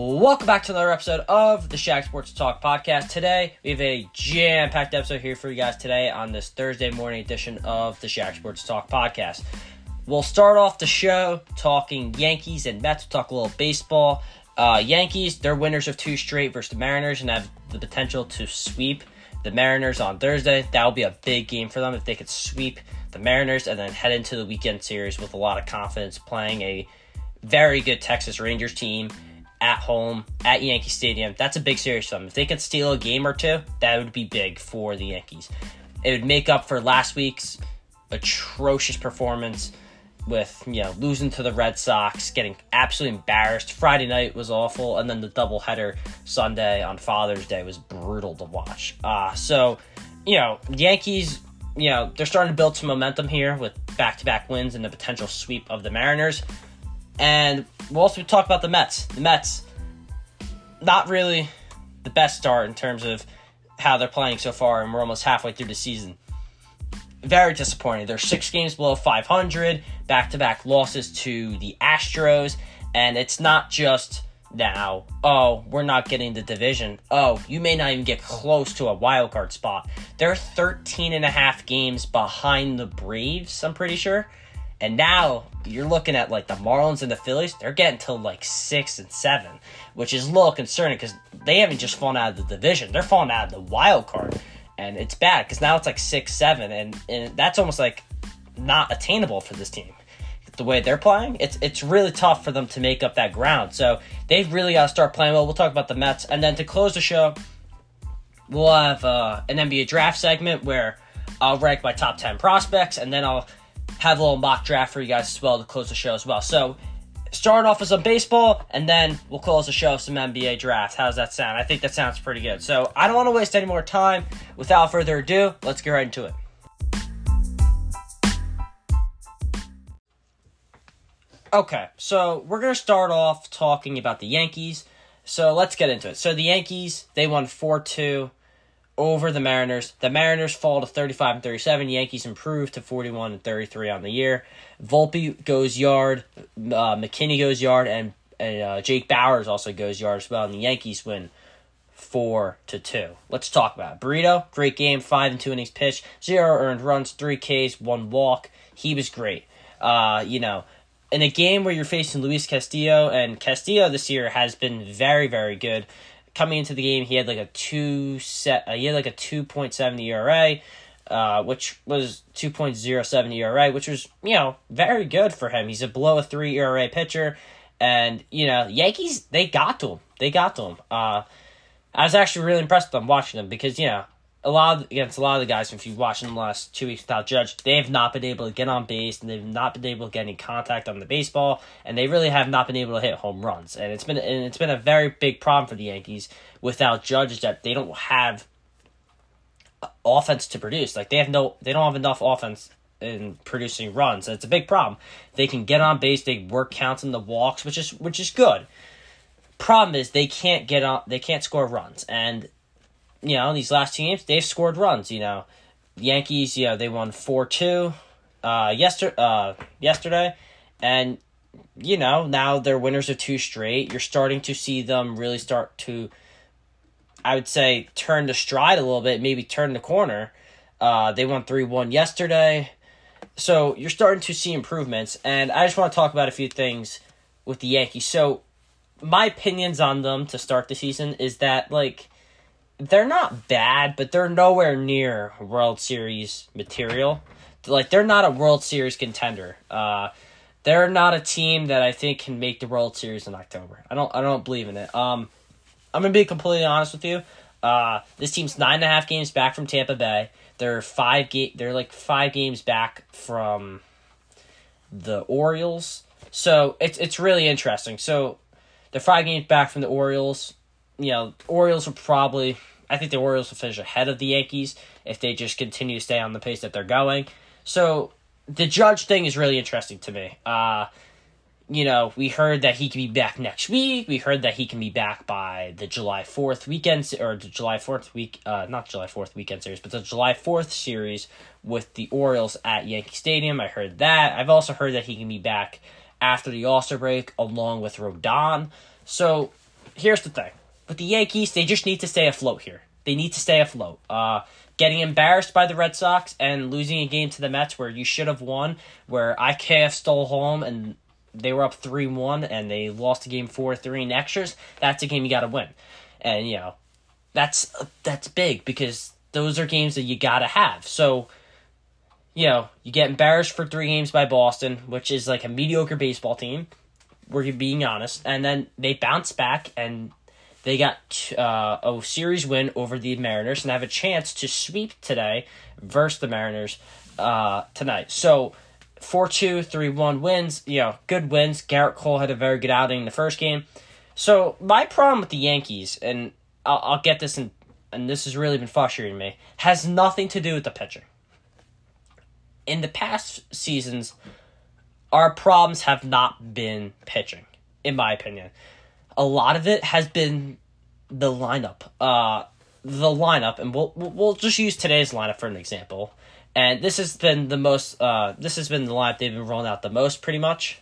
Welcome back to another episode of the Shaq Sports Talk podcast. Today, we have a jam packed episode here for you guys today on this Thursday morning edition of the Shaq Sports Talk podcast. We'll start off the show talking Yankees and Mets. We'll talk a little baseball. Uh, Yankees, they're winners of two straight versus the Mariners and have the potential to sweep the Mariners on Thursday. That will be a big game for them if they could sweep the Mariners and then head into the weekend series with a lot of confidence playing a very good Texas Rangers team at home at Yankee Stadium. That's a big series for them. If they could steal a game or two, that would be big for the Yankees. It would make up for last week's atrocious performance with you know losing to the Red Sox, getting absolutely embarrassed. Friday night was awful, and then the doubleheader Sunday on Father's Day was brutal to watch. Uh, so you know Yankees, you know they're starting to build some momentum here with back-to-back wins and the potential sweep of the Mariners. And we'll also talk about the Mets. The Mets, not really the best start in terms of how they're playing so far, and we're almost halfway through the season. Very disappointing. They're six games below 500, back to back losses to the Astros, and it's not just now, oh, we're not getting the division. Oh, you may not even get close to a wild card spot. They're 13 and a half games behind the Braves, I'm pretty sure. And now you're looking at like the Marlins and the Phillies, they're getting to like six and seven, which is a little concerning because they haven't just fallen out of the division, they're falling out of the wild card. And it's bad because now it's like six, seven, and, and that's almost like not attainable for this team. The way they're playing, it's it's really tough for them to make up that ground. So they've really got to start playing well. We'll talk about the Mets, and then to close the show, we'll have uh, an NBA draft segment where I'll rank my top ten prospects, and then I'll have a little mock draft for you guys as well to close the show as well. So, start off with some baseball, and then we'll close the show with some NBA draft. How does that sound? I think that sounds pretty good. So, I don't want to waste any more time. Without further ado, let's get right into it. Okay, so we're going to start off talking about the Yankees. So let's get into it. So the Yankees, they won 4 2 over the Mariners. The Mariners fall to 35 and 37. Yankees improve to 41 and 33 on the year. Volpe goes yard, uh, McKinney goes yard, and, and uh, Jake Bauers also goes yard as well. And the Yankees win four to two. Let's talk about it. Burrito, great game, five and two innings pitched, zero earned runs, three Ks, one walk. He was great. Uh, you know, in a game where you're facing Luis Castillo, and Castillo this year has been very, very good coming into the game, he had like a two set. Uh, he had like a two point seven ERA, uh, which was two point zero seven ERA, which was you know very good for him. He's a below a three ERA pitcher, and you know Yankees they got to him. They got to him. Uh, I was actually really impressed with them watching them because you know a lot of, against a lot of the guys, if you've watched them the last two weeks without Judge, they have not been able to get on base and they've not been able to get any contact on the baseball, and they really have not been able to hit home runs. And it's been and it's been a very big problem for the Yankees without Judge that they don't have offense to produce. Like they have no, they don't have enough offense in producing runs. And it's a big problem. They can get on base, they work counts the walks, which is which is good. Problem is they can't get on, they can't score runs, and you know, these last two games, they've scored runs. You know, Yankees, you know, they won four two, uh, yesterday, uh, yesterday, and you know now they're winners are two straight. You're starting to see them really start to, I would say, turn the stride a little bit, maybe turn the corner. Uh, they won three one yesterday, so you're starting to see improvements. And I just want to talk about a few things with the Yankees. So my opinions on them to start the season is that like they're not bad, but they're nowhere near World Series material. Like they're not a World Series contender. Uh, they're not a team that I think can make the World Series in October. I don't. I don't believe in it. Um, I'm gonna be completely honest with you. Uh, this team's nine and a half games back from Tampa Bay. They're five ga- They're like five games back from the Orioles. So it's it's really interesting. So they're five games back from the Orioles you know, Orioles will probably. I think the Orioles will finish ahead of the Yankees if they just continue to stay on the pace that they're going. So the Judge thing is really interesting to me. Uh, you know, we heard that he can be back next week. We heard that he can be back by the July 4th weekend, or the July 4th week, uh, not July 4th weekend series, but the July 4th series with the Orioles at Yankee Stadium. I heard that. I've also heard that he can be back after the All Star break along with Rodon. So here's the thing with the Yankees, they just need to stay afloat here. They need to stay afloat. Uh, getting embarrassed by the Red Sox and losing a game to the Mets where you should have won, where IKF stole home and they were up 3 1 and they lost a game 4 3 in extras, that's a game you got to win. And, you know, that's that's big because those are games that you got to have. So, you know, you get embarrassed for three games by Boston, which is like a mediocre baseball team. We're being honest, and then they bounce back and they got uh, a series win over the Mariners and have a chance to sweep today versus the Mariners uh, tonight. So 4 2, 3 1 wins. You know, good wins. Gerrit Cole had a very good outing in the first game. So my problem with the Yankees, and I'll, I'll get this in, and this has really been frustrating me, has nothing to do with the pitching. In the past seasons, our problems have not been pitching, in my opinion a lot of it has been the lineup. Uh, the lineup, and we'll we'll just use today's lineup for an example. And this has been the most. Uh, this has been the lineup they've been rolling out the most, pretty much.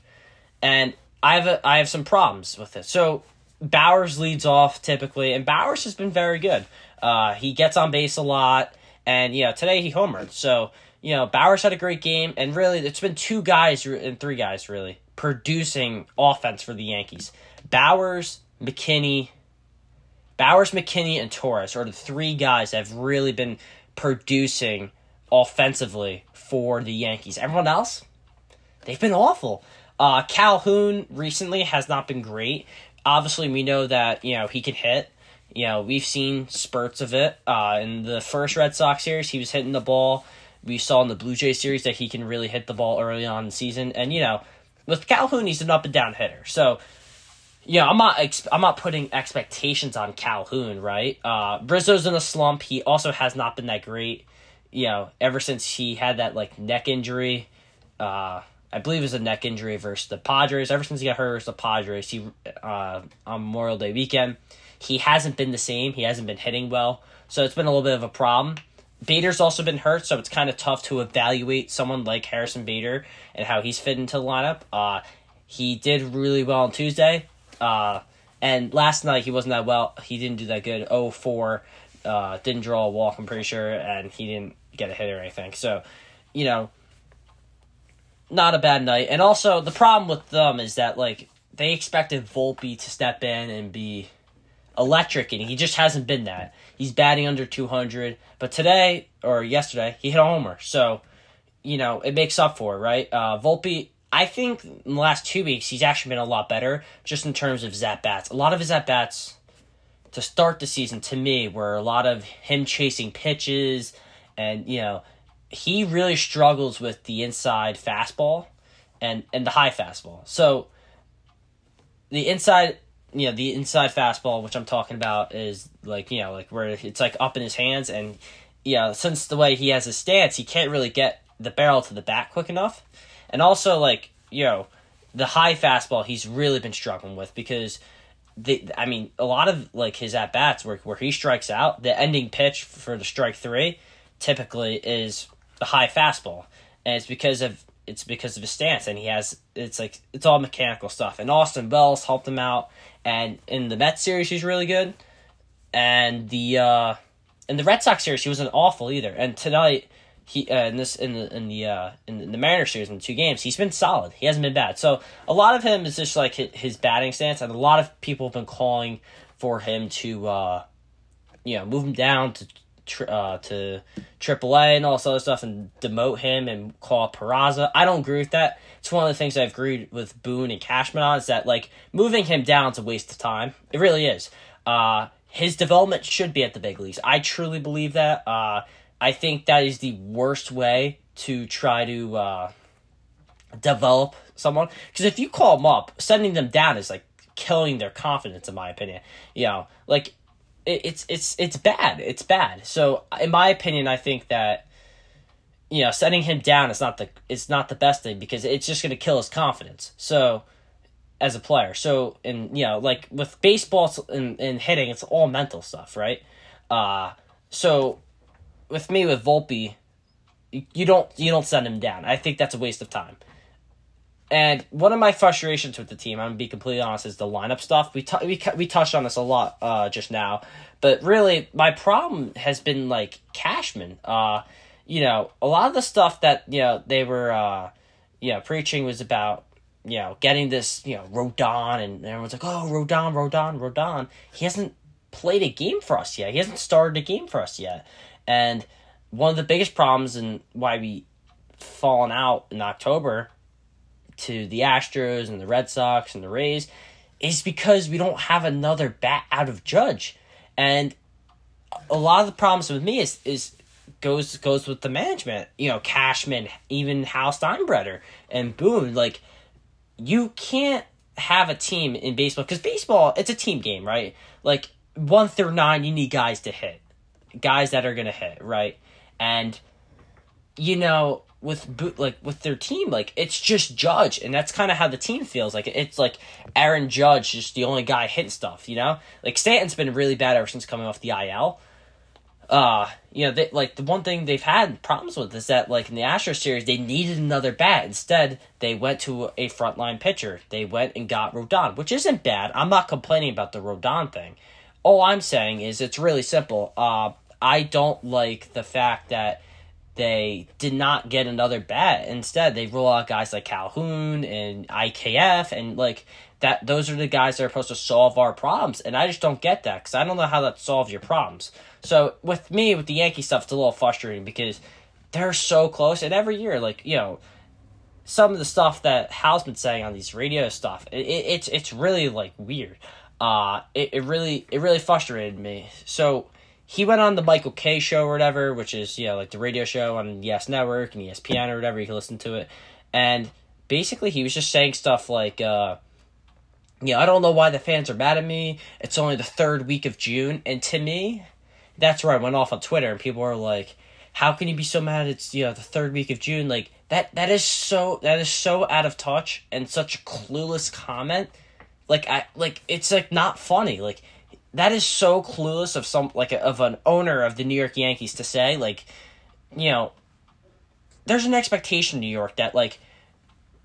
And I have a, I have some problems with it. So Bauers leads off typically, and Bauers has been very good. Uh, he gets on base a lot, and you know today he homered. So you know Bauers had a great game, and really it's been two guys and three guys really producing offense for the Yankees. Bauers, McKinney, Bauers, McKinney, and Torres are the three guys that have really been producing offensively for the Yankees. Everyone else, they've been awful. Uh, Calhoun recently has not been great. Obviously, we know that you know he can hit. You know we've seen spurts of it. Uh, in the first Red Sox series, he was hitting the ball. We saw in the Blue Jay series that he can really hit the ball early on in the season. And you know, with Calhoun, he's an up and down hitter. So yeah, I'm not ex- I'm not putting expectations on Calhoun, right? Uh, Rizzo's in a slump. He also has not been that great. You know, ever since he had that like neck injury, uh, I believe it was a neck injury versus the Padres. Ever since he got hurt versus the Padres, he uh, on Memorial Day weekend, he hasn't been the same. He hasn't been hitting well, so it's been a little bit of a problem. Bader's also been hurt, so it's kind of tough to evaluate someone like Harrison Bader and how he's fit into the lineup. Uh, he did really well on Tuesday uh, and last night he wasn't that well. He didn't do that good. 0-4. Uh, didn't draw a walk, I'm pretty sure, and he didn't get a hit or anything. So, you know, not a bad night. And also, the problem with them is that, like, they expected Volpe to step in and be electric, and he just hasn't been that. He's batting under 200, but today, or yesterday, he hit a homer. So, you know, it makes up for it, right? Uh, Volpe I think in the last two weeks he's actually been a lot better just in terms of his at bats. A lot of his at bats to start the season to me were a lot of him chasing pitches and you know he really struggles with the inside fastball and and the high fastball. So the inside you know the inside fastball which I'm talking about is like you know like where it's like up in his hands and you know, since the way he has his stance he can't really get the barrel to the bat quick enough and also, like, you know, the high fastball he's really been struggling with because the I mean, a lot of like his at bats where where he strikes out, the ending pitch for the strike three typically is the high fastball. And it's because of it's because of his stance and he has it's like it's all mechanical stuff. And Austin Wells helped him out and in the Mets series he's really good. And the uh in the Red Sox series he wasn't awful either. And tonight he uh, in this in the in the uh, in the Mariners series in the two games, he's been solid. He hasn't been bad. So a lot of him is just like his, batting stance, and a lot of people have been calling for him to, uh, you know, move him down to uh, to AAA and all this other stuff, and demote him and call up Peraza. I don't agree with that. It's one of the things I've agreed with Boone and Cashman on is that like moving him down is a waste of time. It really is. Uh, his development should be at the big leagues. I truly believe that. Uh, I think that is the worst way to try to uh, develop someone. Because if you call them up, sending them down is like killing their confidence, in my opinion. You know, like it, it's it's it's bad. It's bad. So, in my opinion, I think that you know sending him down is not the it's not the best thing because it's just going to kill his confidence. So as a player. So and you know like with baseball and, and hitting, it's all mental stuff, right? Uh so with me with Volpe, you don't you don't send him down. I think that's a waste of time. And one of my frustrations with the team, I'm gonna be completely honest, is the lineup stuff. We t- we we touched on this a lot uh, just now, but really my problem has been like Cashman. Uh, you know, a lot of the stuff that you know they were uh, you know preaching was about you know getting this you know Rodon, and everyone's like, oh Rodon, Rodon, Rodon. He hasn't played a game for us yet. He hasn't started a game for us yet, and one of the biggest problems and why we fallen out in October to the Astros and the Red Sox and the Rays is because we don't have another bat out of Judge. And a lot of the problems with me is is goes goes with the management. You know, Cashman, even Hal Steinbrenner and Boone. Like, you can't have a team in baseball because baseball it's a team game, right? Like one through nine, you need guys to hit, guys that are gonna hit, right? And you know, with boot like with their team like it's just judge and that's kind of how the team feels. Like it's like aaron judge just the only guy hitting stuff you know? Like stanton's been really bad ever since coming off the il uh you know they like the one thing they've had problems with is that like in the astros series they needed another bat. Instead they went to a frontline pitcher. They went and got rodon which isn't bad. I'm not complaining about the rodon thing. All i'm saying is it's really simple. Uh i don't like the fact that they did not get another bat. Instead, they roll out guys like Calhoun and IKF and like that. Those are the guys that are supposed to solve our problems, and I just don't get that because I don't know how that solves your problems. So with me, with the Yankee stuff, it's a little frustrating because they're so close, and every year, like you know, some of the stuff that Hal's been saying on these radio stuff, it, it it's it's really like weird. Uh, it, it really it really frustrated me. So he went on the Michael Kay show or whatever, which is, you know, like the radio show on Yes Network and ESPN or whatever, you can listen to it. And basically he was just saying stuff like, uh, know, I don't know why the fans are mad at me. It's only the third week of June. And to me, that's where I went off on Twitter and people were like, how can you be so mad it's, you know, the third week of June? Like that that is so that is so out of touch and such a clueless comment. Like I like it's like not funny. Like that is so clueless of some like a, of an owner of the New York Yankees to say like, you know, there's an expectation in New York that like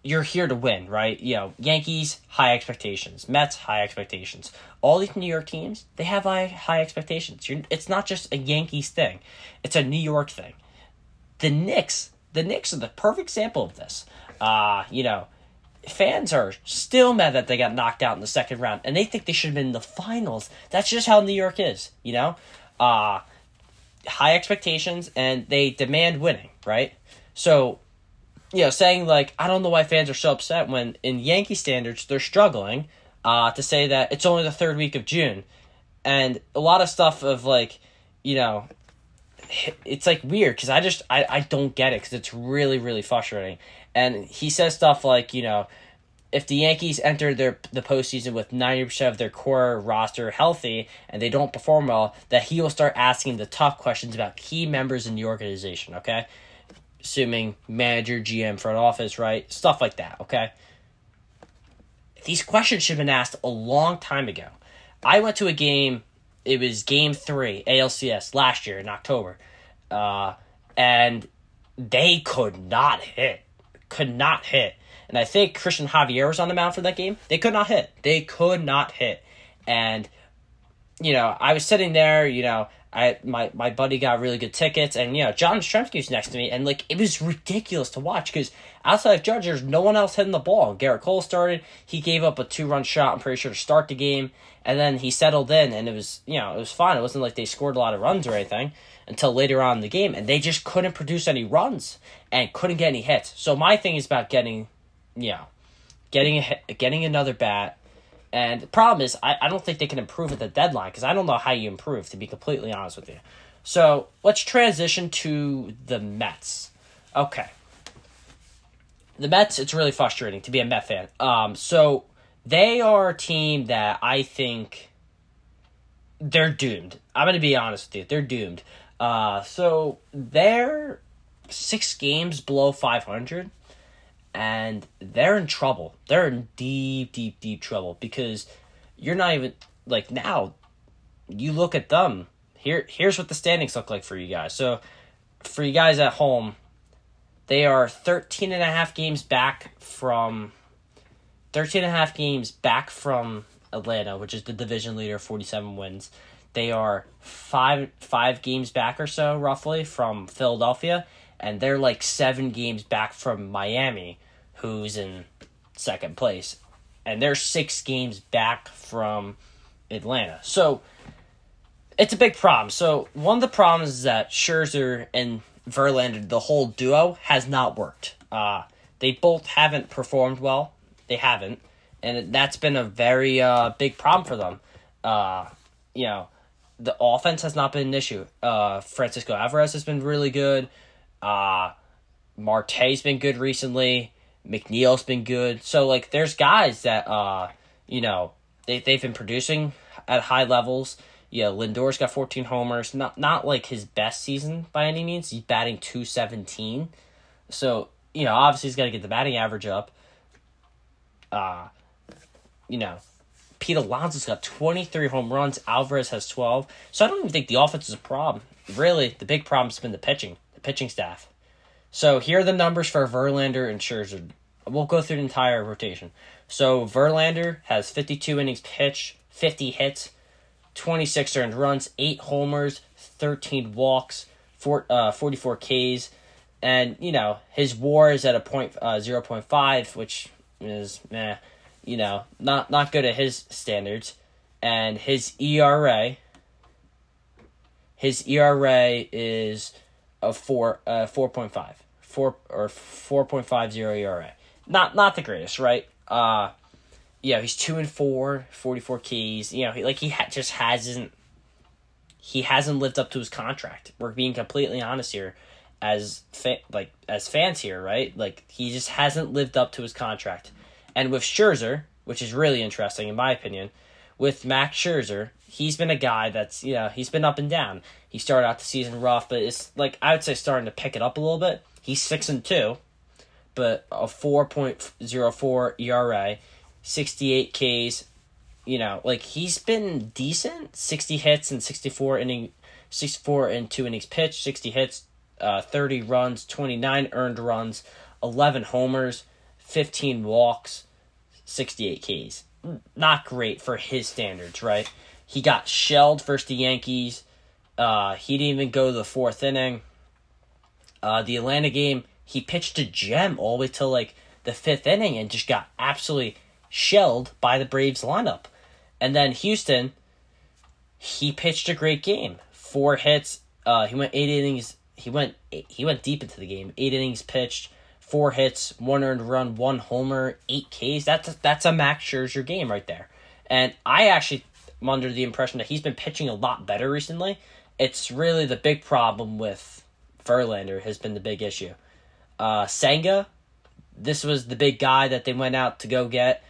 you're here to win, right? You know, Yankees high expectations, Mets high expectations. All these New York teams they have high high expectations. You're, it's not just a Yankees thing; it's a New York thing. The Knicks, the Knicks are the perfect example of this. Uh, you know, fans are still mad that they got knocked out in the second round and they think they should have been in the finals. That's just how New York is, you know? Uh high expectations and they demand winning, right? So, you know, saying like I don't know why fans are so upset when in Yankee standards they're struggling uh to say that it's only the third week of June. And a lot of stuff of like, you know, it's like weird because I just I, I don't get it because it's really really frustrating. And he says stuff like you know, if the Yankees enter their the postseason with ninety percent of their core roster healthy and they don't perform well, that he will start asking the tough questions about key members in the organization. Okay, assuming manager, GM, front office, right, stuff like that. Okay. These questions should have been asked a long time ago. I went to a game it was game three ALCS last year in October, uh, and they could not hit, could not hit. And I think Cristian Javier was on the mound for that game. They could not hit. They could not hit. And you know, I was sitting there. You know, I my my buddy got really good tickets, and you know, John Stremski was next to me, and like it was ridiculous to watch because outside of Judge, there's no one else hitting the ball. Gerrit Cole started. He gave up a two run shot. I'm pretty sure to start the game, and then he settled in, and it was you know it was fine. It wasn't like they scored a lot of runs or anything until later on in the game, and they just couldn't produce any runs and couldn't get any hits. So my thing is about getting, you know, getting a hit, getting another bat. And the problem is, I, I don't think they can improve at the deadline because I don't know how you improve, to be completely honest with you. So let's transition to the Mets. Okay. The Mets, it's really frustrating to be a Met fan. Um, so they are a team that I think they're doomed. I'm going to be honest with you. They're doomed. Uh, so they're six games below 500, and they're in trouble. They're in deep, deep, deep trouble because you're not even like now. You look at them. Here, here's what the standings look like for you guys. So, for you guys at home, They are 13 and a half games back from 13 and a half games back from Atlanta, which is the division leader, 47 wins. They are five five games back or so, roughly, from Philadelphia, and they're like seven games back from Miami, who's in second place, and they're six games back from Atlanta. So it's a big problem. So one of the problems is that Scherzer and Verlander, the whole duo, has not worked. Uh, they both haven't performed well. They haven't, and that's been a very uh, big problem for them. Uh, you know, the offense has not been an issue. Uh, Francisco Alvarez has been really good. Uh, Marte's been good recently. McNeil's been good. So like, there's guys that uh, you know, they they've been producing at high levels. Yeah, Lindor's got 14 homers. Not not like his best season by any means. He's batting 217. So, you know, obviously he's got to get the batting average up. Uh, you know, Pete Alonso's got 23 home runs. Alvarez has 12. So I don't even think the offense is a problem. Really, the big problem's been the pitching, the pitching staff. So here are the numbers for Verlander and Scherzer. We'll go through the entire rotation. So Verlander has 52 innings pitched, 50 hits, 26 earned runs, 8 homers, 13 walks, four, uh, 44 Ks. And, you know, his war is at a point, uh, 0.5, which is, meh, you know, not, not good at his standards. And his ERA, his ERA is a 4, uh, 4.5. 4 or 4.50 ERA. Not not the greatest, right? Uh yeah, he's 2 and 4, 44 keys. You know, he, like he ha- just hasn't he hasn't lived up to his contract. We're being completely honest here as fa- like as fans here, right? Like he just hasn't lived up to his contract. And with Scherzer, which is really interesting in my opinion, with Max Scherzer, he's been a guy that's you know he's been up and down. He started out the season rough, but it's like I would say starting to pick it up a little bit. He's six and two, but a four point zero four ERA, sixty eight Ks. You know, like he's been decent. Sixty hits and sixty four inning, sixty four and two innings pitched. Sixty hits, uh, thirty runs, twenty nine earned runs, eleven homers, fifteen walks, sixty eight Ks. Not great for his standards, right? He got shelled versus the Yankees. Uh, he didn't even go to the fourth inning. Uh, the Atlanta game, he pitched a gem all the way till like the fifth inning and just got absolutely shelled by the Braves lineup. And then Houston, he pitched a great game. Four hits. Uh, he went eight innings. He went he went deep into the game. Eight innings pitched, four hits, one earned run, one homer, eight Ks. That's a, that's a Max Scherzer game right there. And I actually am under the impression that he's been pitching a lot better recently. It's really the big problem with Verlander has been the big issue. Uh, Senga, this was the big guy that they went out to go get,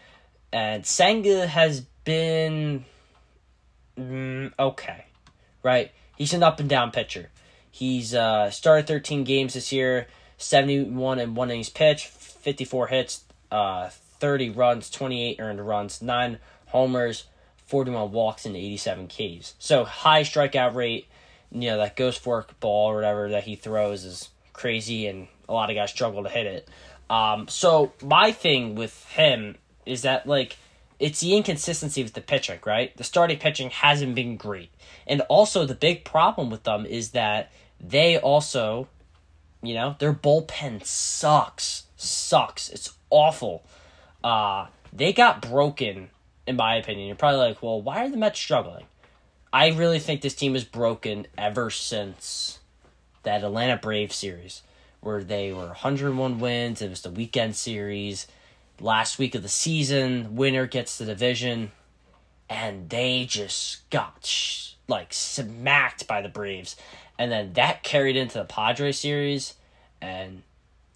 and Senga has been mm, okay, right? He's an up and down pitcher. He's uh, started 13 games this year, 71 and one innings pitch, 54 hits, uh, 30 runs, 28 earned runs, 9 homers, 41 walks, and 87 Ks. So high strikeout rate, you know, that ghost fork ball or whatever that he throws is crazy, and a lot of guys struggle to hit it. Um, so my thing with him is that like it's the inconsistency with the pitching, right? The starting pitching hasn't been great, and also the big problem with them is that they also, you know, their bullpen sucks, sucks. It's awful. Uh, they got broken, in my opinion. You're probably like, well, why are the Mets struggling? I really think this team is broken ever since that Atlanta Braves series where they were 101 wins. It was the weekend series. Last week of the season, winner gets the division, and they just got like smacked by the Braves. And then that carried into the Padres series, and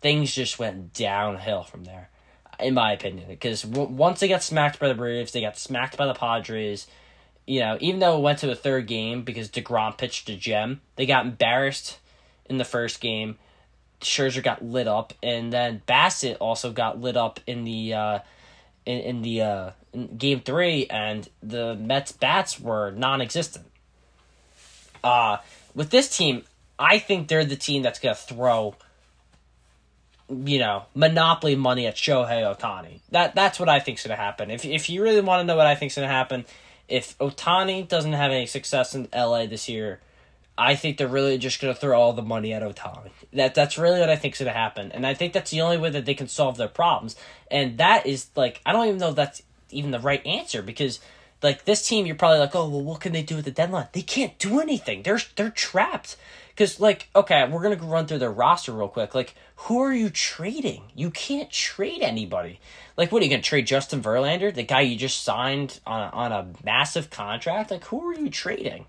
things just went downhill from there, in my opinion. Because w- once they got smacked by the Braves, they got smacked by the Padres you know, even though it went to a third game because DeGrom pitched a gem, they got embarrassed in the first game. Scherzer got lit up, and then Bassitt also got lit up in the uh, in, in the uh, in game three, and the Mets bats were non-existent. Uh, with this team, I think they're the team that's gonna throw you know, monopoly money at Shohei Ohtani. That that's what I think's gonna happen. If if you really want to know what I think's gonna happen, if Ohtani doesn't have any success in LA this year, I think they're really just gonna throw all the money at Ohtani. That that's really what I think's gonna happen, and I think that's the only way that they can solve their problems. And that is like I don't even know if that's even the right answer because like this team, you're probably like, oh well, what can they do with the deadline? They can't do anything. They're they're trapped. Because, like, okay, we're to run through their roster real quick. Like, who are you trading? You can't trade anybody. Like, what are you to trade Justin Verlander, the guy you just signed on a, on a massive contract? Like, who are you trading?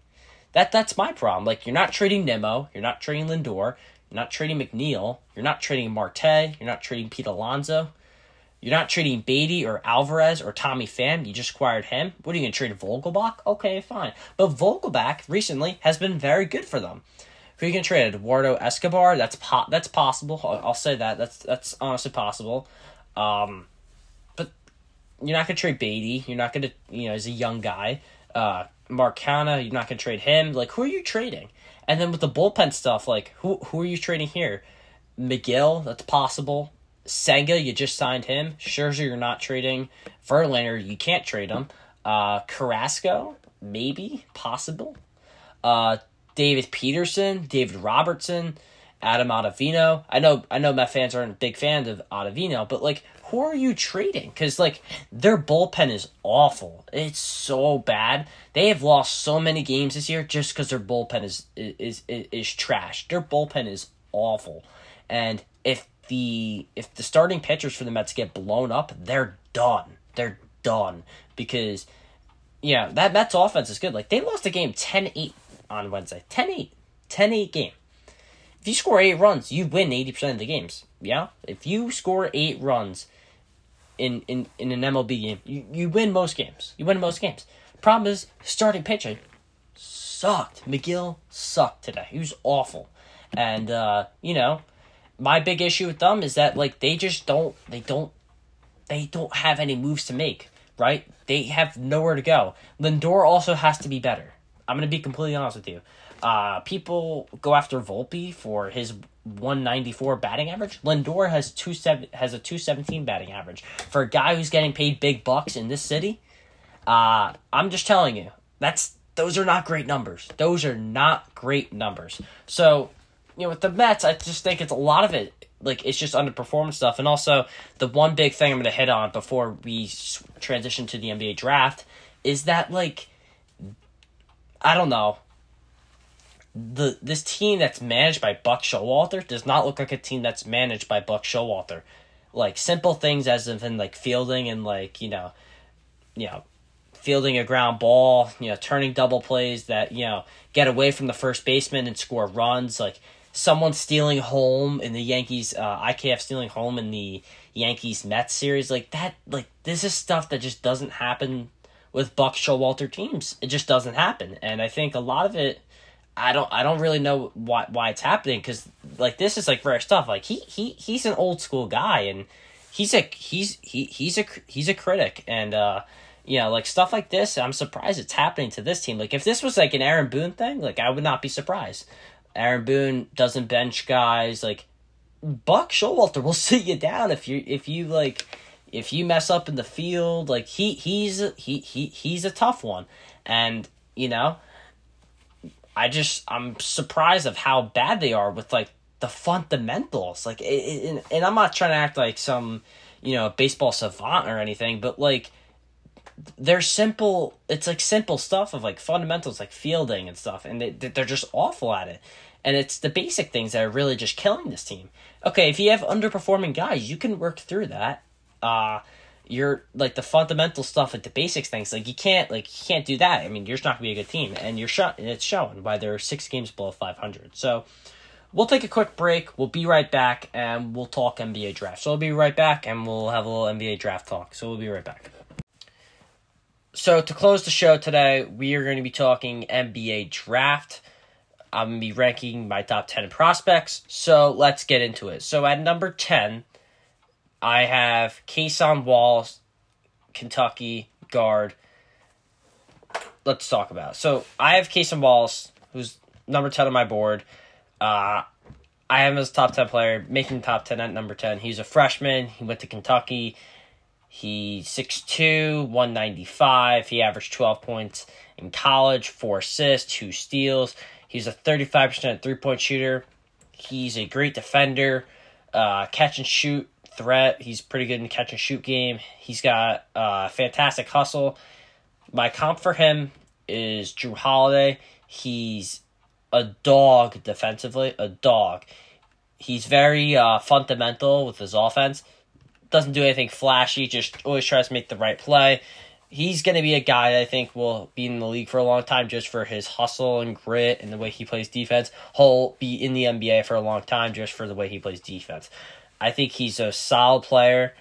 That That's my problem. Like, you're not trading Nimmo. You're not trading Lindor. You're not trading McNeil. You're not trading Marte. You're not trading Pete Alonso. You're not trading Baty or Alvarez or Tommy Pham. You just acquired him. What are you going to trade Vogelbach? Okay, fine. But Vogelbach recently has been very good for them. Who are you gonna trade? Eduardo Escobar? That's po- that's possible. I'll, I'll, say that. That's that's honestly possible. Um, but you're not gonna trade Baty. You're not gonna you know he's a young guy. Uh, Mark Canha, you're not gonna trade him. Like who are you trading? And then with the bullpen stuff, like who who are you trading here? Megill, that's possible. Senga, you just signed him. Scherzer, you're not trading. Verlander, you can't trade him. Uh, Carrasco, maybe, possible. Uh, David Peterson, David Robertson, Adam Ottavino. I know I know Met fans aren't big fans of Ottavino, but like who are you trading? Because like their bullpen is awful. It's so bad. They have lost so many games this year just because their bullpen is, is is is trash. Their bullpen is awful, and if the if the starting pitchers for the Mets get blown up, they're done. They're done because yeah, that Mets offense is good. Like they lost a game 10-8 on Wednesday. 10 8. 10 8 game. If you score 8 runs, you win 80% of the games. Yeah? If you score 8 runs in, in, in an MLB game, you, you win most games. You win most games. Problem is, starting pitching sucked. Megill sucked today. He was awful. And, uh, you know, my big issue with them is that, like, they just don't, they don't, they don't have any moves to make, right? They have nowhere to go. Lindor also has to be better. I'm gonna be completely honest with you. Uh, people go after Volpe for his 194 batting average. Lindor has two seven has a 217 batting average for a guy who's getting paid big bucks in this city. Uh, I'm just telling you, that's those are not great numbers. Those are not great numbers. So, you know, with the Mets, I just think it's a lot of it. Like it's just underperformance stuff, and also the one big thing I'm going to hit on before we transition to the NBA draft is that like I don't know. The this team that's managed by Buck Showalter does not look like a team that's managed by Buck Showalter. Like simple things as in like fielding and like, you know, you know, fielding a ground ball, you know, turning double plays that, you know, get away from the first baseman and score runs, like someone stealing home in the Yankees uh, IKF stealing home in the Yankees Mets series like that like this is stuff that just doesn't happen with Buck Showalter teams. It just doesn't happen, and I think a lot of it. I don't. I don't really know why why it's happening because like this is like rare stuff. Like he he he's an old school guy and he's a he's he he's a he's a critic and uh you know like stuff like this. I'm surprised it's happening to this team. Like if this was like an Aaron Boone thing, like I would not be surprised. Aaron Boone doesn't bench guys. Like Buck Showalter will sit you down if you if you like if you mess up in the field, like he he's he he he's a tough one, and you know, I just I'm surprised of how bad they are with like the fundamentals. Like, it, it, and I'm not trying to act like some you know baseball savant or anything, but like they're simple. It's like simple stuff of like fundamentals, like fielding and stuff, and they they're just awful at it. And it's the basic things that are really just killing this team. Okay, if you have underperforming guys, you can work through that uh you're like the fundamental stuff like the basics things like you can't like you can't do that i mean you're just not gonna be a good team and you're shot and it's showing by they're six games below 500 so we'll take a quick break we'll be right back and we'll talk nba draft so we'll be right back and we'll have a little nba draft talk so we'll be right back so to close the show today we are going to be talking nba draft i'm going to be ranking my top 10 prospects so let's get into it so at number 10 I have Cason Wallace, Kentucky guard. Let's talk about. It. So I have Cason Wallace, who's number ten on my board. Uh, I have him as top 10 player, making top 10 at number 10. He's a freshman. He went to Kentucky. He's 6'2, 195. He averaged 12 points in college, four assists, two steals. He's a 35% three point shooter. He's a great defender, uh, catch and shoot threat. He's pretty good in the catch and shoot game. He's got uh, fantastic hustle. My comp for him is Jrue Holiday. He's a dog defensively, a dog. He's very uh, fundamental with his offense. Doesn't do anything flashy, just always tries to make the right play. He's going to be a guy I think will be in the league for a long time just for his hustle and grit and the way he plays defense. He'll be in the NBA for a long time just for the way he plays defense. I think he's a solid player.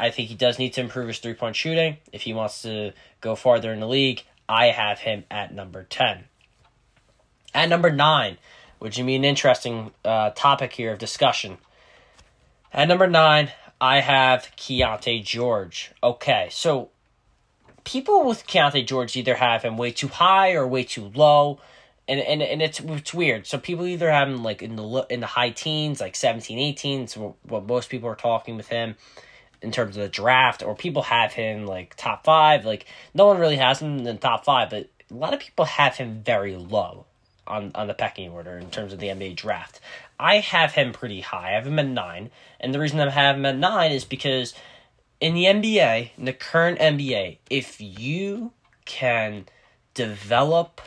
I think he does need to improve his three point shooting if he wants to go farther in the league. I have him at number 10. At number 9, which would be an interesting uh, topic here of discussion. At number 9, I have Keyonte George. Okay, so people with Keyonte George either have him way too high or way too low. And, and, and it's it's weird. So people either have him like in the in the high teens, like 17, 18, so what most people are talking with him in terms of the draft, or people have him like top five. Like no one really has him in the top five, but a lot of people have him very low on on the pecking order in terms of the NBA draft. I have him pretty high. I have him at nine, and the reason I have him at nine is because in the NBA, in the current NBA, if you can develop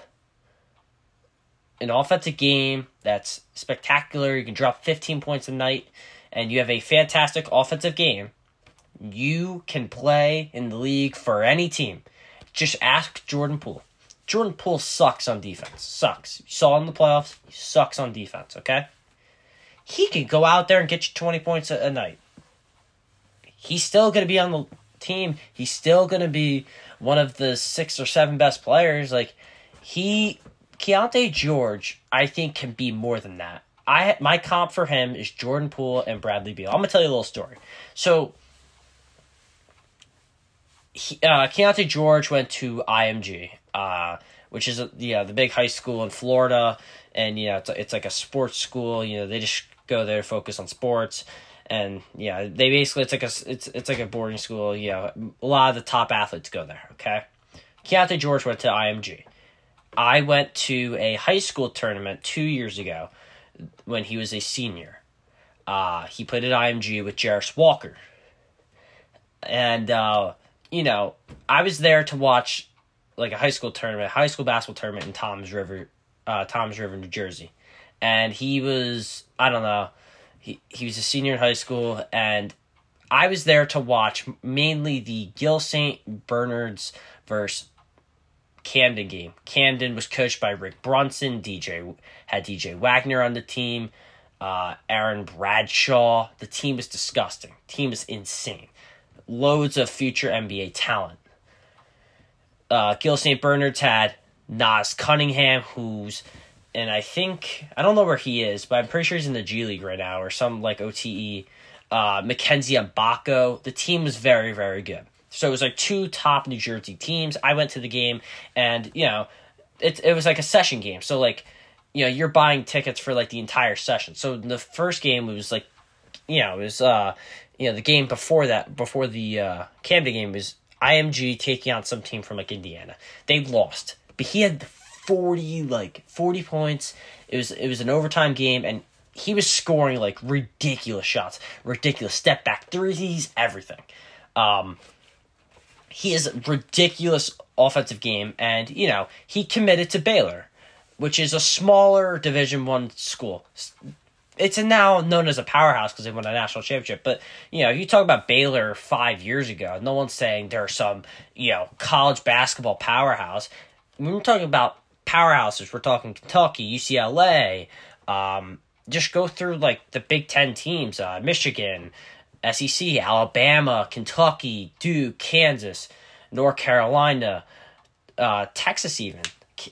an offensive game that's spectacular, you can drop 15 points a night, and you have a fantastic offensive game, you can play in the league for any team. Just ask Jordan Poole. Jordan Poole sucks on defense. Sucks. You saw him in the playoffs, he sucks on defense, okay? He can go out there and get you 20 points a, a night. He's still going to be on the team. He's still going to be one of the six or seven best players. Like, he, Keyonte George, I think can be more than that. I My comp for him is Jordan Poole and Bradley Beal. I'm going to tell you a little story. So, he, uh, Keyonte George went to IMG, uh, which is a, yeah the big high school in Florida, and yeah it's, it's like a sports school. You know they just go there focus on sports, and yeah they basically it's like a it's it's like a boarding school. You know a lot of the top athletes go there. Okay, Keyonte George went to IMG. I went to a high school tournament two years ago when he was a senior. Uh, he played at IMG with Jarace Walker. And uh, you know, I was there to watch like a high school tournament, high school basketball tournament in Toms River, uh, Toms River, New Jersey, and he was I don't know, he he was a senior in high school, and I was there to watch mainly the Gill St. Bernard's versus Camden game. Camden was coached by Rick Brunson. DJ had DJ Wagner on the team. Uh, Aaron Bradshaw. The team was disgusting. team was insane loads of future NBA talent. Uh, Gill St. Bernard's had Naas Cunningham, who's, and I think, I don't know where he is, but I'm pretty sure he's in the G League right now or some like OTE. Uh, Mackenzie Mgbako. The team was very, very good. So it was like two top New Jersey teams. I went to the game, and you know, it it was like a session game. So like, you know, you're buying tickets for like the entire session. So the first game was like, you know, it was uh, you know, the game before that, before the uh, Camden game, was IMG taking on some team from like Indiana. They lost, but he had forty like forty points. It was it was an overtime game, and he was scoring like ridiculous shots, ridiculous step back threes, everything. Um, he a ridiculous offensive game, and you know he committed to Baylor, which is a smaller Division One school it's now known as a powerhouse because they won a national championship. But you know, you talk about Baylor five years ago. No one's saying they're some you know college basketball powerhouse. When we're talking about powerhouses, we're talking Kentucky, UCLA. Um, just go through like the Big Ten teams: uh, Michigan, SEC, Alabama, Kentucky, Duke, Kansas, North Carolina, uh, Texas, even.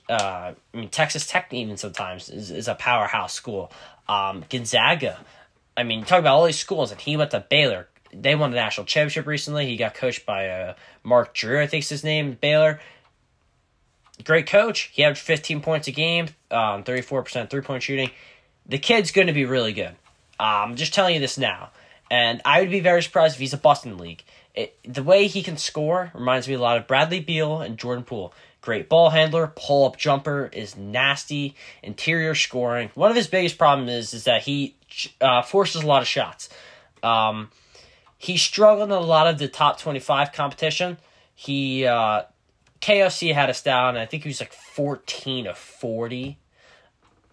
Uh, I mean, Texas Tech even sometimes is, is a powerhouse school. Um, Gonzaga. I mean, talk about all these schools, and he went to Baylor. They won the national championship recently. He got coached by uh, Mark Drew, I think's his name, Baylor. Great coach. He averaged 15 points a game, um, 34% three point shooting. the kid's going to be really good. I'm just telling you this now. And I would be very surprised if he's a the league. It, the way he can score reminds me a lot of Bradley Beal and Jordan Poole. Great ball handler, pull up jumper is nasty, interior scoring. One of his biggest problems is is that he uh, forces a lot of shots. Um, he struggled in a lot of the top twenty five competition. He uh, KOC had us down. I think he was like fourteen of forty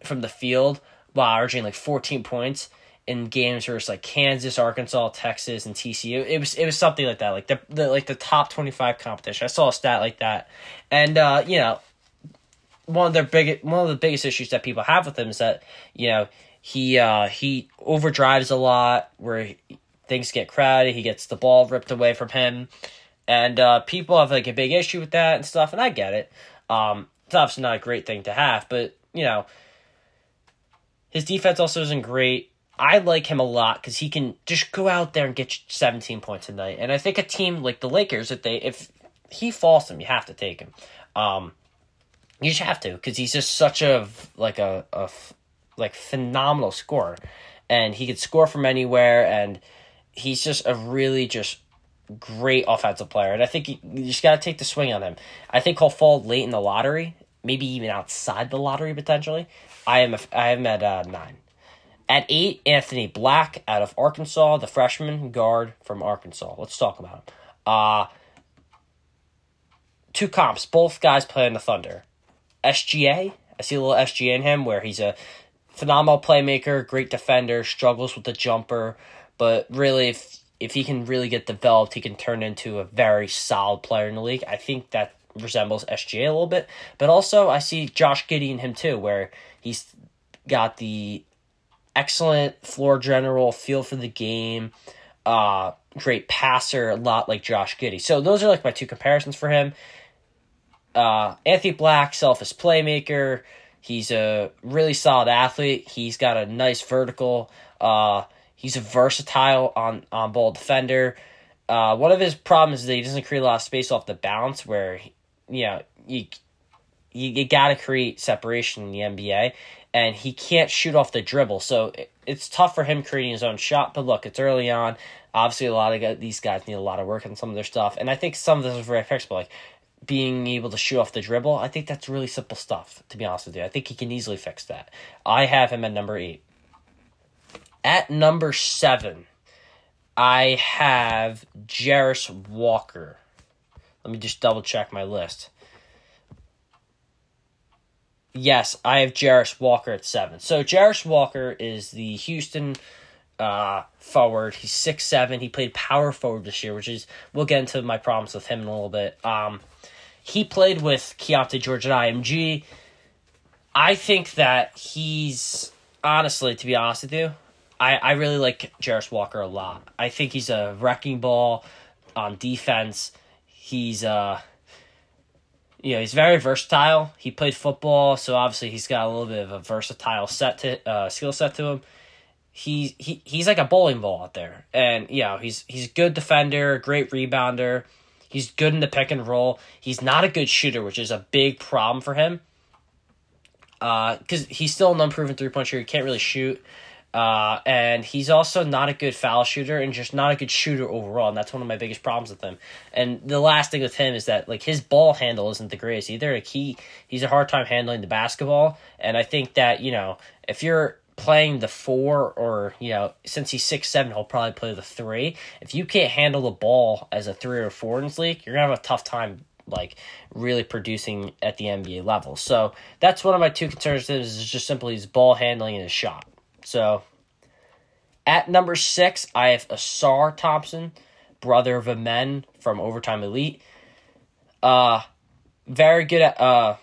from the field while averaging like fourteen points in games it's like Kansas, Arkansas, Texas, and TCU. It was it was something like that, like the, the like the top twenty five competition. I saw a stat like that, and uh, you know, one of their big one of the biggest issues that people have with him is that you know he uh, he overdrives a lot, where he, things get crowded. He gets the ball ripped away from him, and uh, people have like a big issue with that and stuff. And I get it. Um, it's obviously not a great thing to have, but you know. His defense also isn't great I like him a lot because he can just go out there and get 17 points a night. And I think a team like the Lakers, if they if he falls them, you have to take him. Um, you just have to because he's just such a like a, a like phenomenal scorer, and he could score from anywhere, and he's just a really just great offensive player. And I think you, you just got to take the swing on him. I think he'll fall late in the lottery, maybe even outside the lottery potentially. I am a, I am at uh, nine. At eight, Anthony Black out of Arkansas, the freshman guard from Arkansas. Let's talk about him. Uh, two comps. Both guys play in the Thunder. SGA, I see a little SGA in him where he's a phenomenal playmaker, great defender, struggles with the jumper, but really, if if he can really get developed, he can turn into a very solid player in the league. I think that resembles SGA a little bit, but also I see Josh Giddey in him too, where he's got the excellent floor general, feel for the game, uh, great passer, a lot like Josh Giddey. So those are like my two comparisons for him. Uh, Anthony Black, selfish playmaker. He's a really solid athlete. He's got a nice vertical. Uh, he's a versatile on on ball defender. Uh, one of his problems is that he doesn't create a lot of space off the bounce, where you know you you, you got to create separation in the NBA and he can't shoot off the dribble. So it's tough for him creating his own shot. But look, it's early on. Obviously, a lot of these guys need a lot of work on some of their stuff, and I think some of this is very fixable. Like being able to shoot off the dribble, I think that's really simple stuff. To be honest with you, I think he can easily fix that. I have him at number eight. At number seven, I have Jarace Walker. Let me just double check my list. Yes, I have Jarace Walker at seven. So Jarace Walker is the Houston uh, forward. He's six seven. He played power forward this year, which is we'll get into my problems with him in a little bit. Um, he played with Keyonte George at IMG. I think that he's honestly, to be honest with you, I, I really like Jarace Walker a lot. I think he's a wrecking ball on defense. He's uh you know, he's very versatile. He played football, so obviously he's got a little bit of a versatile set to uh, skill set to him. He, he he's like a bowling ball out there, and you know he's he's a good defender, great rebounder. He's good in the pick and roll. He's not a good shooter, which is a big problem for him. Uh, because he's still an unproven three point shooter. He can't really shoot. Uh, and he's also not a good foul shooter and just not a good shooter overall. And that's one of my biggest problems with him. And the last thing with him is that like his ball handle isn't the greatest either. Like he he's a hard time handling the basketball. And I think that you know if you're playing the four or you know since he's six seven he'll probably play the three. If you can't handle the ball as a three or four in this league, you're gonna have a tough time like really producing at the NBA level. So that's one of my two concerns is just simply his ball handling and his shot. So at number six, I have Ausar Thompson, brother of Amen from Overtime Elite. Uh very good uh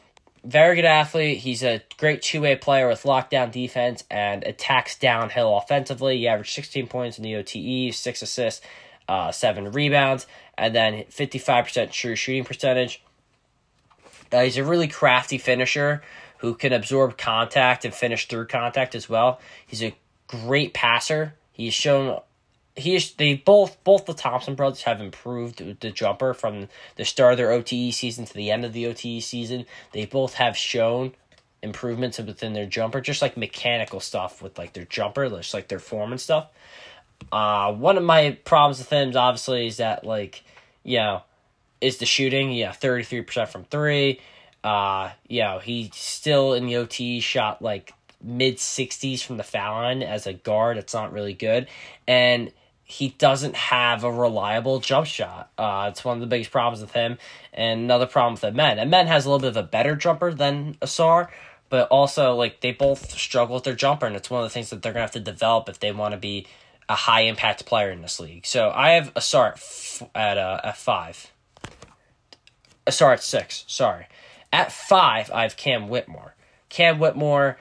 very good athlete. He's a great two way player with lockdown defense and attacks downhill offensively. He averaged 16 points in the OTE, six assists, uh, seven rebounds, and then 55% true shooting percentage. Uh, he's a really crafty finisher who can absorb contact and finish through contact as well. He's a great passer. He's shown he is, they both both the Thompson brothers have improved the jumper from the start of their OTE season to the end of the OTE season. They both have shown improvements within their jumper, just like mechanical stuff with like their jumper, just like their form and stuff. Uh, one of my problems with him, obviously, is that like, you know, is the shooting. Yeah, thirty three percent from three. Uh, you know, he still in the OT shot like mid sixties from the foul line as a guard. It's not really good, and he doesn't have a reliable jump shot. Uh, it's one of the biggest problems with him. And another problem with Amen. Amen has a little bit of a better jumper than Ausar, but also like they both struggle with their jumper, and it's one of the things that they're gonna have to develop if they want to be a high impact player in this league. So I have Ausar at f- at uh, at five. Ausar at six. Sorry, at five I have Cam Whitmore. Cam Whitmore.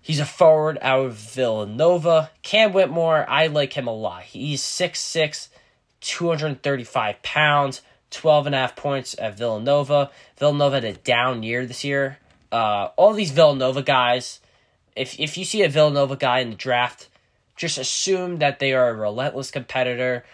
He's a forward out of Villanova. Cam Whitmore, I like him a lot. He's 6'6, 235 pounds, 12 and a half points at Villanova. Villanova had a down year this year. Uh, all these Villanova guys, if if you see a Villanova guy in the draft, just assume that they are a relentless competitor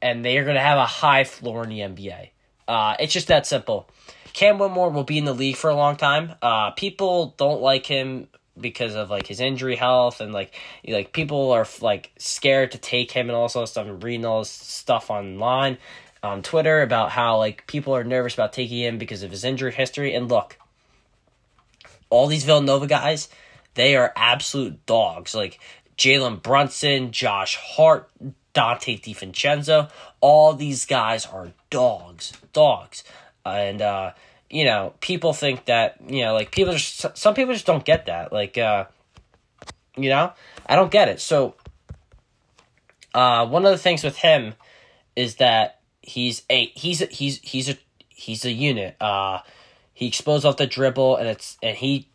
and they are going to have a high floor in the NBA. Uh, it's just that simple. Cam Whitmore will be in the league for a long time. Uh, people don't like him because of like his injury health and like like people are like scared to take him and all sorts of stuff reading all this stuff online on Twitter about how like people are nervous about taking him because of his injury history. And look, all these Villanova guys, they are absolute dogs. Like Jalen Brunson, Josh Hart, Donte DiVincenzo, all these guys are dogs, dogs, and uh, you know, people think that, you know, like people just, some people just don't get that. Like, uh, you know, I don't get it. So, uh, one of the things with him is that he's a, he's a, he's, he's a, he's a unit. Uh, he explodes off the dribble and it's, and he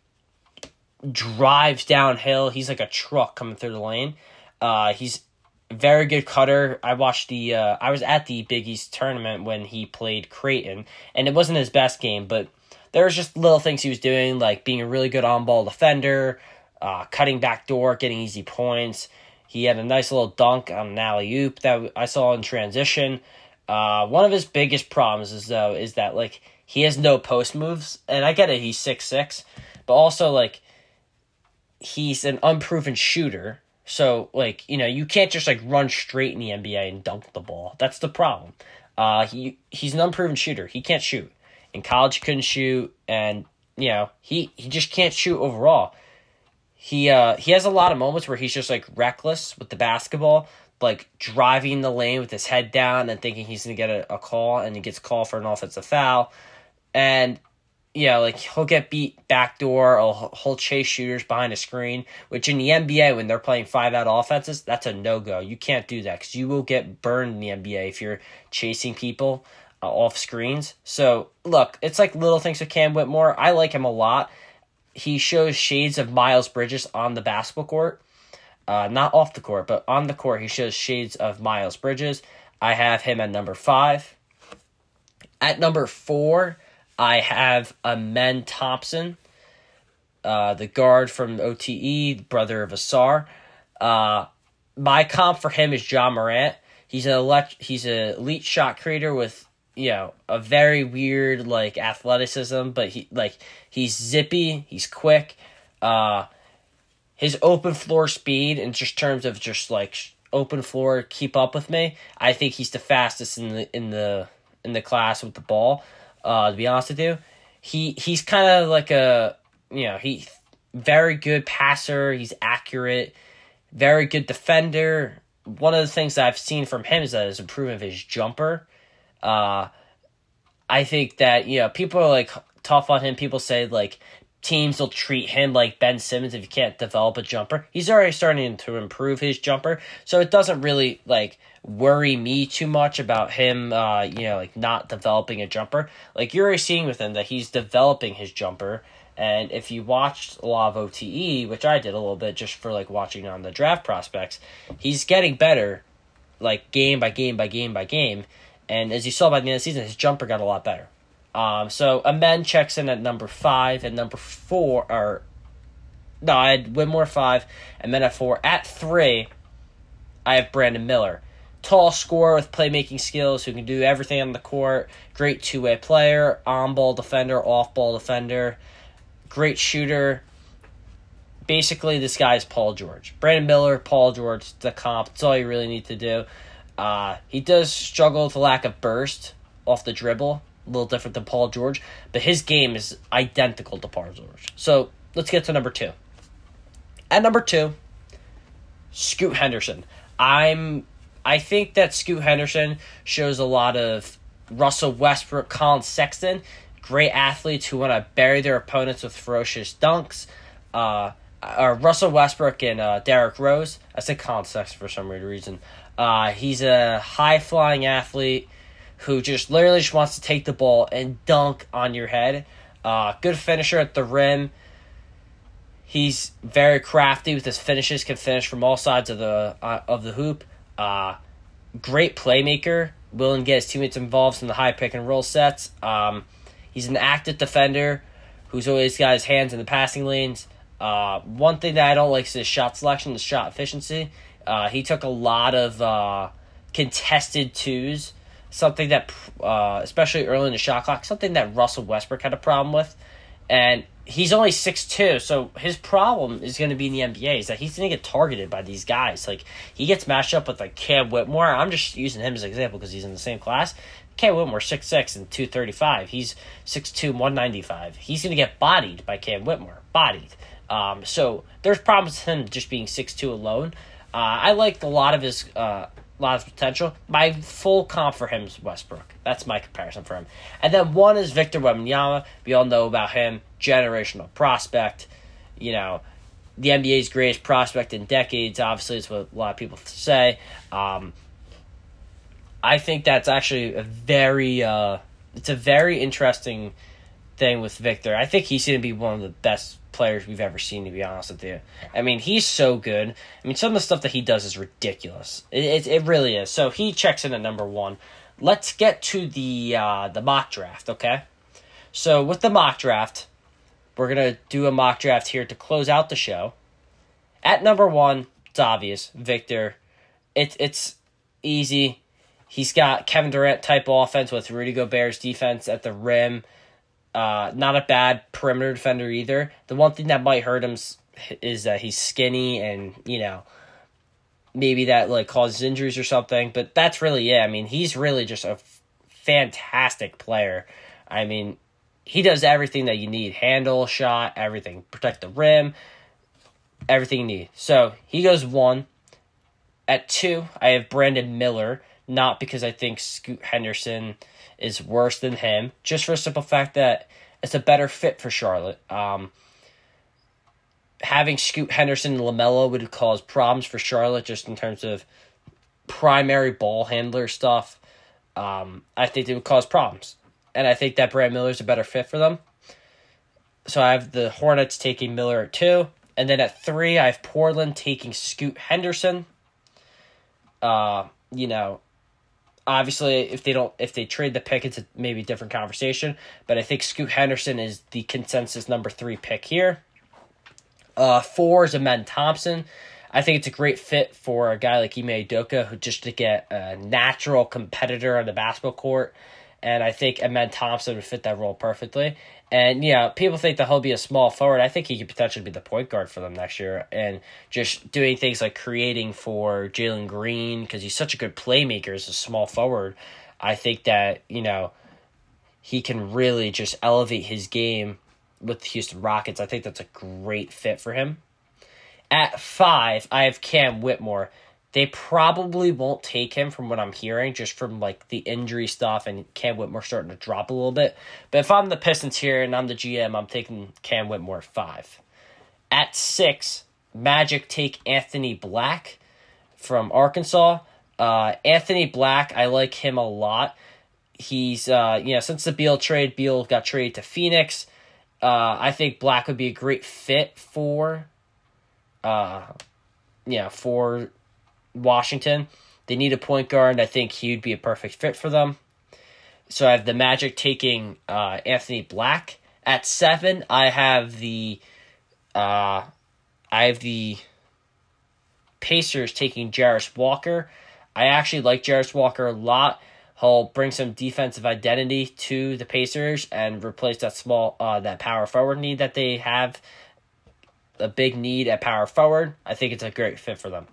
drives downhill. He's like a truck coming through the lane. Uh, he's very good cutter. I watched the uh, I was at the Big East tournament when he played Creighton, and it wasn't his best game, but there was just little things he was doing, like being a really good on ball defender, uh, cutting back door, getting easy points. He had a nice little dunk on an alley oop that I saw in transition. Uh, one of his biggest problems is though is that like he has no post moves, and I get it, he's six six, but also like he's an unproven shooter so like you know you can't just like run straight in the NBA and dunk the ball. That's the problem. Uh, he he's an unproven shooter. He can't shoot. In college, he couldn't shoot, and you know he he just can't shoot overall. He uh he has a lot of moments where he's just like reckless with the basketball, like driving the lane with his head down and thinking he's gonna get a, a call, and he gets called for an offensive foul, and yeah, like he'll get beat backdoor or he'll chase shooters behind a screen, which in the NBA, when they're playing five out offenses, that's a no go. You can't do that because you will get burned in the NBA if you're chasing people uh, off screens. So, look, it's like little things with Cam Whitmore. I like him a lot. He shows shades of Miles Bridges on the basketball court. Uh, not off the court, but on the court, he shows shades of Miles Bridges. I have him at number five. At number four, I have Amen Thompson, uh, the guard from OTE, brother of Ausar. Uh, my comp for him is Ja Morant. He's an elect. He's an elite shot creator with you know a very weird like athleticism, but he like he's zippy. He's quick. Uh, his open floor speed in just terms of just like open floor keep up with me. I think he's the fastest in the in the in the class with the ball. Uh, to be honest with you, he he's kind of like a you know he very good passer. He's accurate, very good defender. One of the things that I've seen from him is that his improvement of his jumper. Uh, I think that you know people are like tough on him. People say like teams will treat him like Ben Simmons if you can't develop a jumper. He's already starting to improve his jumper, so it doesn't really like worry me too much about him uh you know like not developing a jumper. Like you're already seeing with him that he's developing his jumper. And if you watched a lot of OTE, which I did a little bit just for like watching on the draft prospects, he's getting better like game by game by game by game. And as you saw by the end of the season, his jumper got a lot better. Um, so Amen checks in at number five and number four or no, I had Whitmore five and then at four. At three, I have Brandon Miller. Tall scorer with playmaking skills who can do everything on the court. Great two way player, on ball defender, off ball defender. great shooter. Basically, this guy is Paul George. Brandon Miller, Paul George, the comp. That's all you really need to do. Uh, he does struggle with the lack of burst off the dribble, a little different than Paul George, but his game is identical to Paul George. So let's get to number two. At number two, Scoot Henderson. I'm I think that Scoot Henderson shows a lot of Russell Westbrook, Collin Sexton, great athletes who want to bury their opponents with ferocious dunks. Uh, uh, Russell Westbrook and uh, Derrick Rose. I said Collin Sexton for some weird reason. Uh, he's a high flying athlete who just literally just wants to take the ball and dunk on your head. Uh, good finisher at the rim. He's very crafty with his finishes. Can finish from all sides of the uh, of the hoop. Uh, great playmaker. Willing to get his teammates involved in the high pick and roll sets. Um, he's an active defender who's always got his hands in the passing lanes. Uh, one thing that I don't like is his shot selection, the shot efficiency. Uh, he took a lot of uh, contested twos, something that, uh, especially early in the shot clock, something that Russell Westbrook had a problem with. And he's only six two, so his problem is going to be in the NBA is that he's going to get targeted by these guys. Like he gets matched up with like Cam Whitmore. I'm just using him as an example because he's in the same class. Cam Whitmore six six and two thirty five. He's six two one ninety five. He's going to get bodied by Cam Whitmore. Bodied. Um, so there's problems with him just being six two alone. Uh, I liked a lot of his uh, lot of potential. My full comp for him is Westbrook. That's my comparison for him. And then one is Victor Wembanyama. We all know about him, generational prospect. You know, the NBA's greatest prospect in decades. Obviously, is what a lot of people say. Um, I think that's actually a very, uh, it's a very interesting thing with Victor. I think he's going to be one of the best players we've ever seen, to be honest with you. I mean, he's so good. I mean, some of the stuff that he does is ridiculous. It, it, it really is. So he checks in at number one. Let's get to the uh, the mock draft, okay? So with the mock draft, we're gonna do a mock draft here to close out the show. At number one, it's obvious, Victor. It's it's easy. He's got Kevin Durant type offense with Rudy Gobert's defense at the rim uh, not a bad perimeter defender either. The one thing that might hurt him is that he's skinny and, you know, maybe that like causes injuries or something. But that's really it. I mean, he's really just a f- fantastic player. I mean, he does everything that you need handle, shot, everything, protect the rim, everything you need. So he goes one. At two, I have Brandon Miller, not because I think Scoot Henderson is worse than him, just for the simple fact that it's a better fit for Charlotte. Um, having Scoot Henderson and LaMelo would cause problems for Charlotte just in terms of primary ball handler stuff. Um, I think it would cause problems. And I think that Brad Miller is a better fit for them. So I have the Hornets taking Miller at two. And then at three, I have Portland taking Scoot Henderson. Uh, you know, obviously if they don't if they trade the pick it's a maybe different conversation but i think scoot henderson is the consensus number three pick here. Uh four is Amen thompson. I think it's a great fit for a guy like Ime Udoka who just to get a natural competitor on the basketball court and i think Amen thompson would fit that role perfectly and yeah, people think that he'll be a small forward. I think he could potentially be the point guard for them next year, and just doing things like creating for Jalen Green because he's such a good playmaker as a small forward. I think that you know he can really just elevate his game with the Houston Rockets. I think that's a great fit for him. At five, I have Cam Whitmore. They probably won't take him from what I'm hearing, just from like the injury stuff and Cam Whitmore starting to drop a little bit. But if I'm the Pistons here and I'm the GM, I'm taking Cam Whitmore five. At six, Magic take Anthony Black from Arkansas. Uh, Anthony Black, I like him a lot. He's uh, you know since the Beal trade, Beal got traded to Phoenix. Uh, I think Black would be a great fit for, uh, yeah, for Washington. They need a point guard. I think he would be a perfect fit for them. So I have the Magic taking uh, Anthony Black at seven. I have the uh, I have the Pacers taking Jarace Walker. I actually like Jarace Walker a lot. He'll bring some defensive identity to the Pacers and replace that small uh that power forward need that they have. A big need at power forward. I think it's a great fit for them.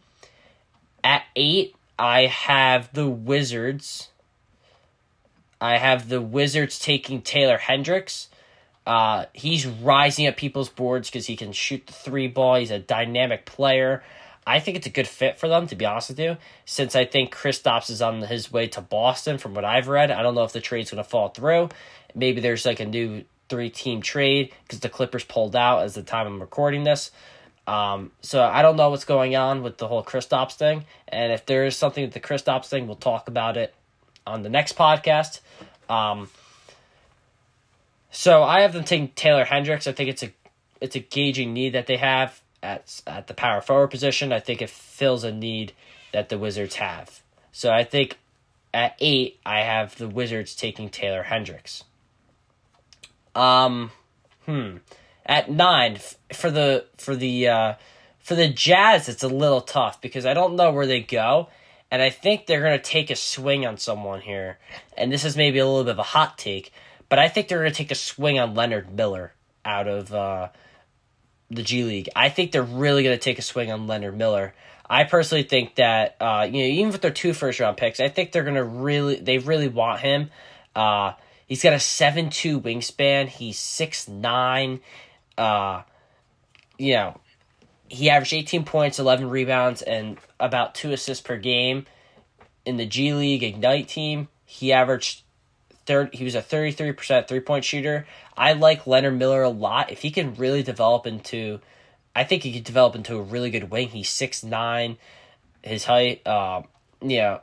At eight, I have the Wizards. I have the Wizards taking Taylor Hendricks. Uh, he's rising up people's boards because he can shoot the three ball. He's a dynamic player. I think it's a good fit for them, to be honest with you, since I think Kristaps is on his way to Boston, from what I've read. I don't know if the trade's going to fall through. Maybe there's like a new three team trade because the Clippers pulled out as the time I'm recording this. Um, so I don't know what's going on with the whole Kristaps thing, and if there is something with the Kristaps thing, we'll talk about it on the next podcast. Um, so I have them taking Taylor Hendricks. I think it's a it's a gauging need that they have at at the power forward position. I think it fills a need that the Wizards have. So I think at eight I have the Wizards taking Taylor Hendricks. Um, hmm. At nine for the for the uh, for the Jazz, it's a little tough because I don't know where they go, and I think they're gonna take a swing on someone here. And this is maybe a little bit of a hot take, but I think they're gonna take a swing on Leonard Miller out of uh, the G League. I think they're really gonna take a swing on Leonard Miller. I personally think that uh, you know even with their two first round picks, I think they're gonna really they really want him. Uh, he's got a seven two wingspan. He's six nine. Uh, you know, he averaged 18 points, 11 rebounds, and about two assists per game. In the G League Ignite team, he averaged third. He was a 33% three point shooter. I like Leonard Miller a lot. If he can really develop into, I think he could develop into a really good wing. He's six nine, his height. Uh, you know,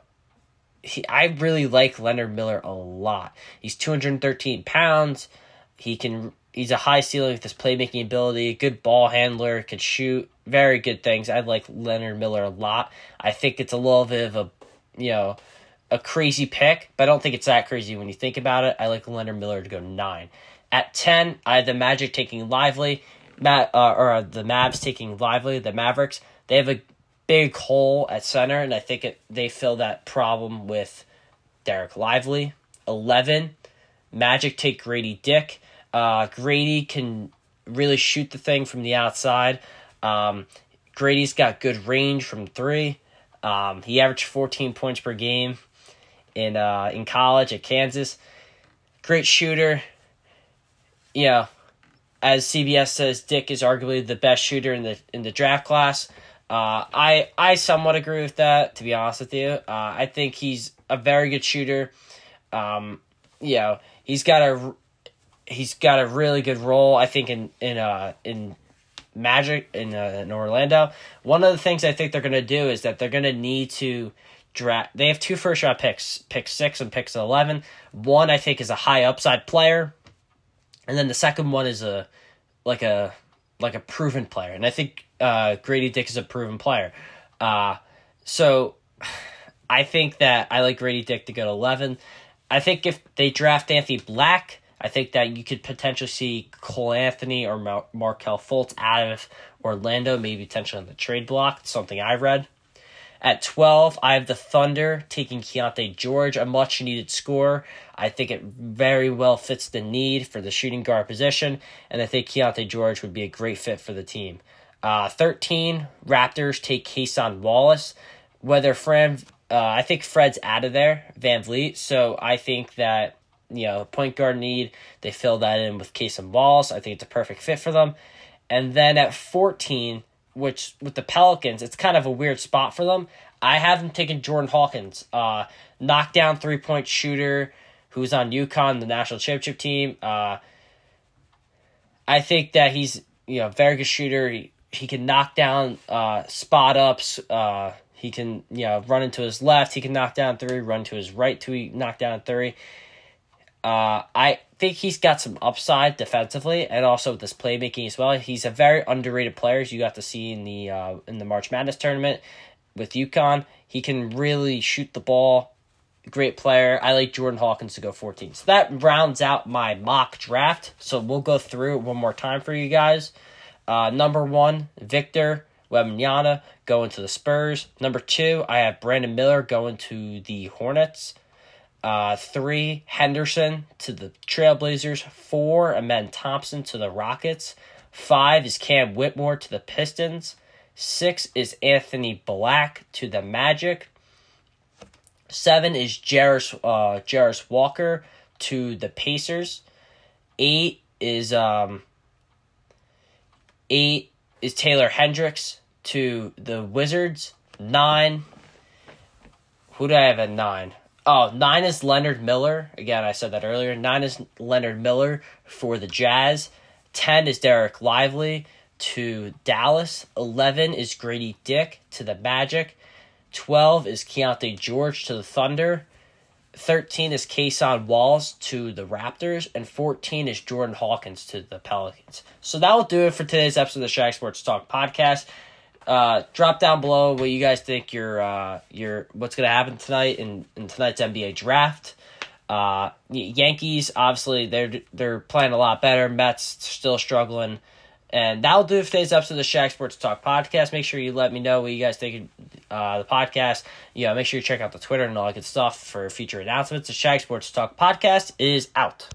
he, I really like Leonard Miller a lot. He's 213 pounds. He can he's a high ceiling with his playmaking ability, good ball handler, could shoot, very good things. I like Leonard Miller a lot. I think it's a little bit of a, you know, a crazy pick, but I don't think it's that crazy when you think about it. I like Leonard Miller to go nine. At ten, I have the Magic taking Lively, Matt uh, or the Mavs taking Lively. The Mavericks they have a big hole at center, and I think it they fill that problem with Dereck Lively. Eleven, Magic take Grady Dick. Uh, Grady can really shoot the thing from the outside. Um, Grady's got good range from three. Um, he averaged 14 points per game in uh, in college at Kansas. Great shooter. You know, as CBS says, Dick is arguably the best shooter in the in the draft class. Uh, I I somewhat agree with that. To be honest with you, uh, I think he's a very good shooter. Um, you know, he's got a he's got a really good role. I think in in uh in Magic in uh, in Orlando. One of the things I think they're gonna do is that they're gonna need to draft. They have two first round picks, pick six and picks eleven. One I think is a high upside player, and then the second one is a like a like a proven player. And I think uh, Grady Dick is a proven player. Uh, so I think that I like Grady Dick to go to eleven. I think if they draft Anthony Black I think that you could potentially see Cole Anthony or Mar- Markelle Fultz out of Orlando, maybe potentially on the trade block, something I've read. At 12, I have the Thunder taking Keyonte George, a much needed score. I think it very well fits the need for the shooting guard position, and I think Keyonte George would be a great fit for the team. Uh, 13, Raptors take Cason Wallace. Whether Fran, uh, I think Fred's out of there, VanVleet, so I think that you know, point guard need. They fill that in with Cason Wallace. I think it's a perfect fit for them. And then at 14, which with the Pelicans, it's kind of a weird spot for them. I have them taking Jordan Hawkins, uh, knockdown three point shooter who's on UConn, the national championship team. Uh, I think that he's you know very good shooter. He, he can knock down uh, spot ups. Uh, he can you know run into his left. He can knock down three. Run to his right to knock down three. Uh, I think he's got some upside defensively and also with this playmaking as well. He's a very underrated player, as you got to see in the uh, in the March Madness tournament with UConn. He can really shoot the ball. Great player. I like Jordan Hawkins to go 14. So that rounds out my mock draft. So we'll go through it one more time for you guys. Uh, number one, Victor Wembanyama going to the Spurs. Number two, I have Brandon Miller going to the Hornets. Uh, three, Henderson to the Trailblazers. Four, Amen Thompson to the Rockets. Five is Cam Whitmore to the Pistons. Six is Anthony Black to the Magic. Seven is Jarace, uh, Jarace Walker to the Pacers. Eight is um. Eight is Taylor Hendricks to the Wizards. Nine. Who do I have at nine? Oh, nine is Leonard Miller. Again, I said that earlier. Nine is Leonard Miller for the Jazz. Ten is Dereck Lively to Dallas. Eleven is Grady Dick to the Magic. Twelve is Keyonte George to the Thunder. 13 is Cason Wallace to the Raptors, and 14 is Jordan Hawkins to the Pelicans. So that will do it for today's episode of the Shag Sports Talk podcast. Uh, drop down below what you guys think your uh, your what's to happen tonight in, in tonight's NBA draft. Uh, Yankees obviously they're they're playing a lot better. Mets still struggling. And that'll do today's episode of the Shag Sports Talk podcast. Make sure you let me know what you guys think of uh, the podcast. Yeah, make sure you check out the Twitter and all that good stuff for future announcements. The Shag Sports Talk podcast is out.